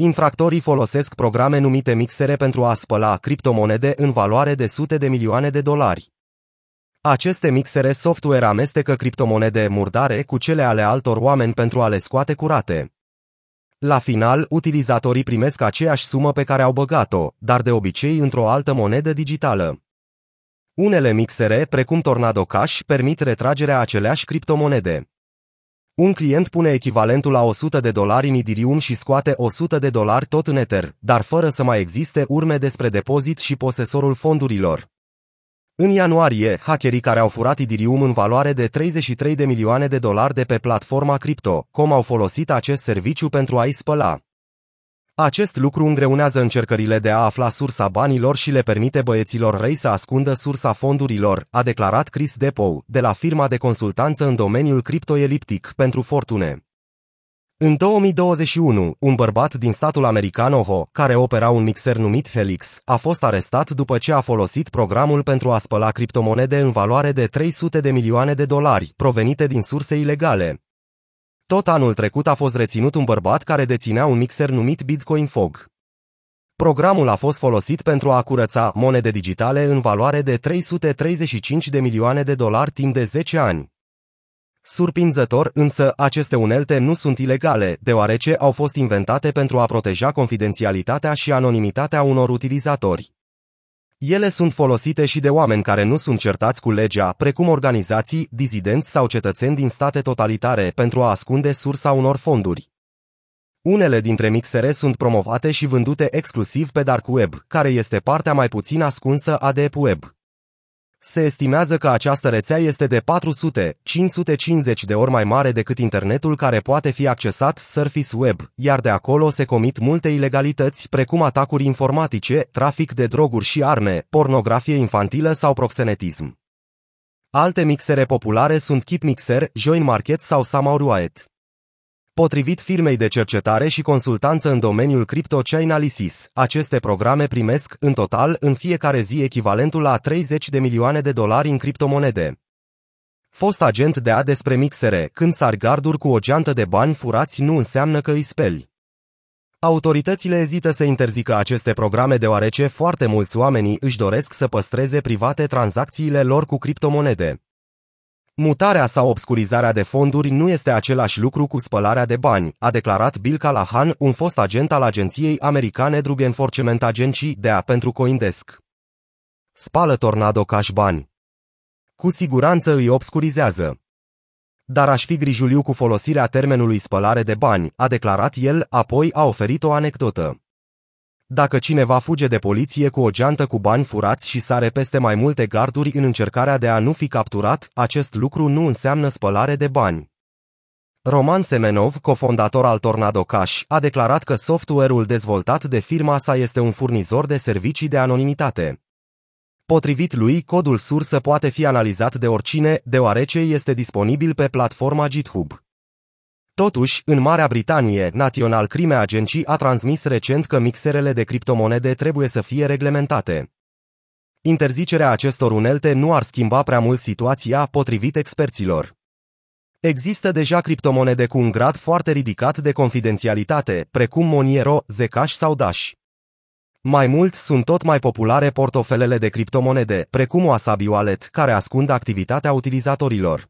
Infractorii folosesc programe numite mixere pentru a spăla criptomonede în valoare de sute de milioane de dolari. Aceste mixere software amestecă criptomonede murdare cu cele ale altor oameni pentru a le scoate curate. La final, utilizatorii primesc aceeași sumă pe care au băgat-o, dar de obicei într-o altă monedă digitală. Unele mixere, precum Tornado Cash, permit retragerea aceleași criptomonede. Un client pune echivalentul la 100 de dolari în Ethereum și scoate 100 de dolari tot în Ether, dar fără să mai existe urme despre depozit și posesorul fondurilor. În ianuarie, hackerii care au furat Ethereum în valoare de 33 de milioane de dolari de pe platforma Crypto.com au folosit acest serviciu pentru a-i spăla. Acest lucru îngreunează încercările de a afla sursa banilor și le permite băieților răi să ascundă sursa fondurilor, a declarat Chris Depow, de la firma de consultanță în domeniul criptoeliptic pentru fortune. În 2021, un bărbat din statul american Oho, care opera un mixer numit Felix, a fost arestat după ce a folosit programul pentru a spăla criptomonede în valoare de 300 de milioane de dolari, provenite din surse ilegale. Tot anul trecut a fost reținut un bărbat care deținea un mixer numit Bitcoin Fog. Programul a fost folosit pentru a curăța monede digitale în valoare de 335 de milioane de dolari timp de 10 ani. Surprinzător, însă, aceste unelte nu sunt ilegale, deoarece au fost inventate pentru a proteja confidențialitatea și anonimitatea unor utilizatori. Ele sunt folosite și de oameni care nu sunt certați cu legea, precum organizații, dizidenți sau cetățeni din state totalitare, pentru a ascunde sursa unor fonduri. Unele dintre mixere sunt promovate și vândute exclusiv pe Dark Web, care este partea mai puțin ascunsă a Deep Web. Se estimează că această rețea este de 400-550 de ori mai mare decât internetul care poate fi accesat Surface Web, iar de acolo se comit multe ilegalități, precum atacuri informatice, trafic de droguri și arme, pornografie infantilă sau proxenetism. Alte mixere populare sunt Kit Mixer, Join Market sau Samauruaet. Potrivit firmei de cercetare și consultanță în domeniul Crypto Chainalysis, aceste programe primesc, în total, în fiecare zi echivalentul la 30 de milioane de dolari în criptomonede. Fost agent de A despre mixere, când sar garduri cu o geantă de bani furați nu înseamnă că îi speli. Autoritățile ezită să interzică aceste programe deoarece foarte mulți oameni își doresc să păstreze private tranzacțiile lor cu criptomonede. Mutarea sau obscurizarea de fonduri nu este același lucru cu spălarea de bani, a declarat Bill Callahan, un fost agent al agenției americane Drug Enforcement Agency, DEA pentru Coindesk. Spală Tornado Cash bani. Cu siguranță îi obscurizează. Dar aș fi grijuliu cu folosirea termenului spălare de bani, a declarat el, apoi a oferit o anecdotă. Dacă cineva fuge de poliție cu o geantă cu bani furați și sare peste mai multe garduri în încercarea de a nu fi capturat, acest lucru nu înseamnă spălare de bani. Roman Semenov, cofondator al Tornado Cash, a declarat că software-ul dezvoltat de firma sa este un furnizor de servicii de anonimitate. Potrivit lui, codul sursă poate fi analizat de oricine, deoarece este disponibil pe platforma GitHub. Totuși, în Marea Britanie, National Crime Agency a transmis recent că mixerele de criptomonede trebuie să fie reglementate. Interzicerea acestor unelte nu ar schimba prea mult situația, potrivit experților. Există deja criptomonede cu un grad foarte ridicat de confidențialitate, precum Moniero, Zcash sau Dash. Mai mult, sunt tot mai populare portofelele de criptomonede, precum Wasabi Wallet, care ascund activitatea utilizatorilor.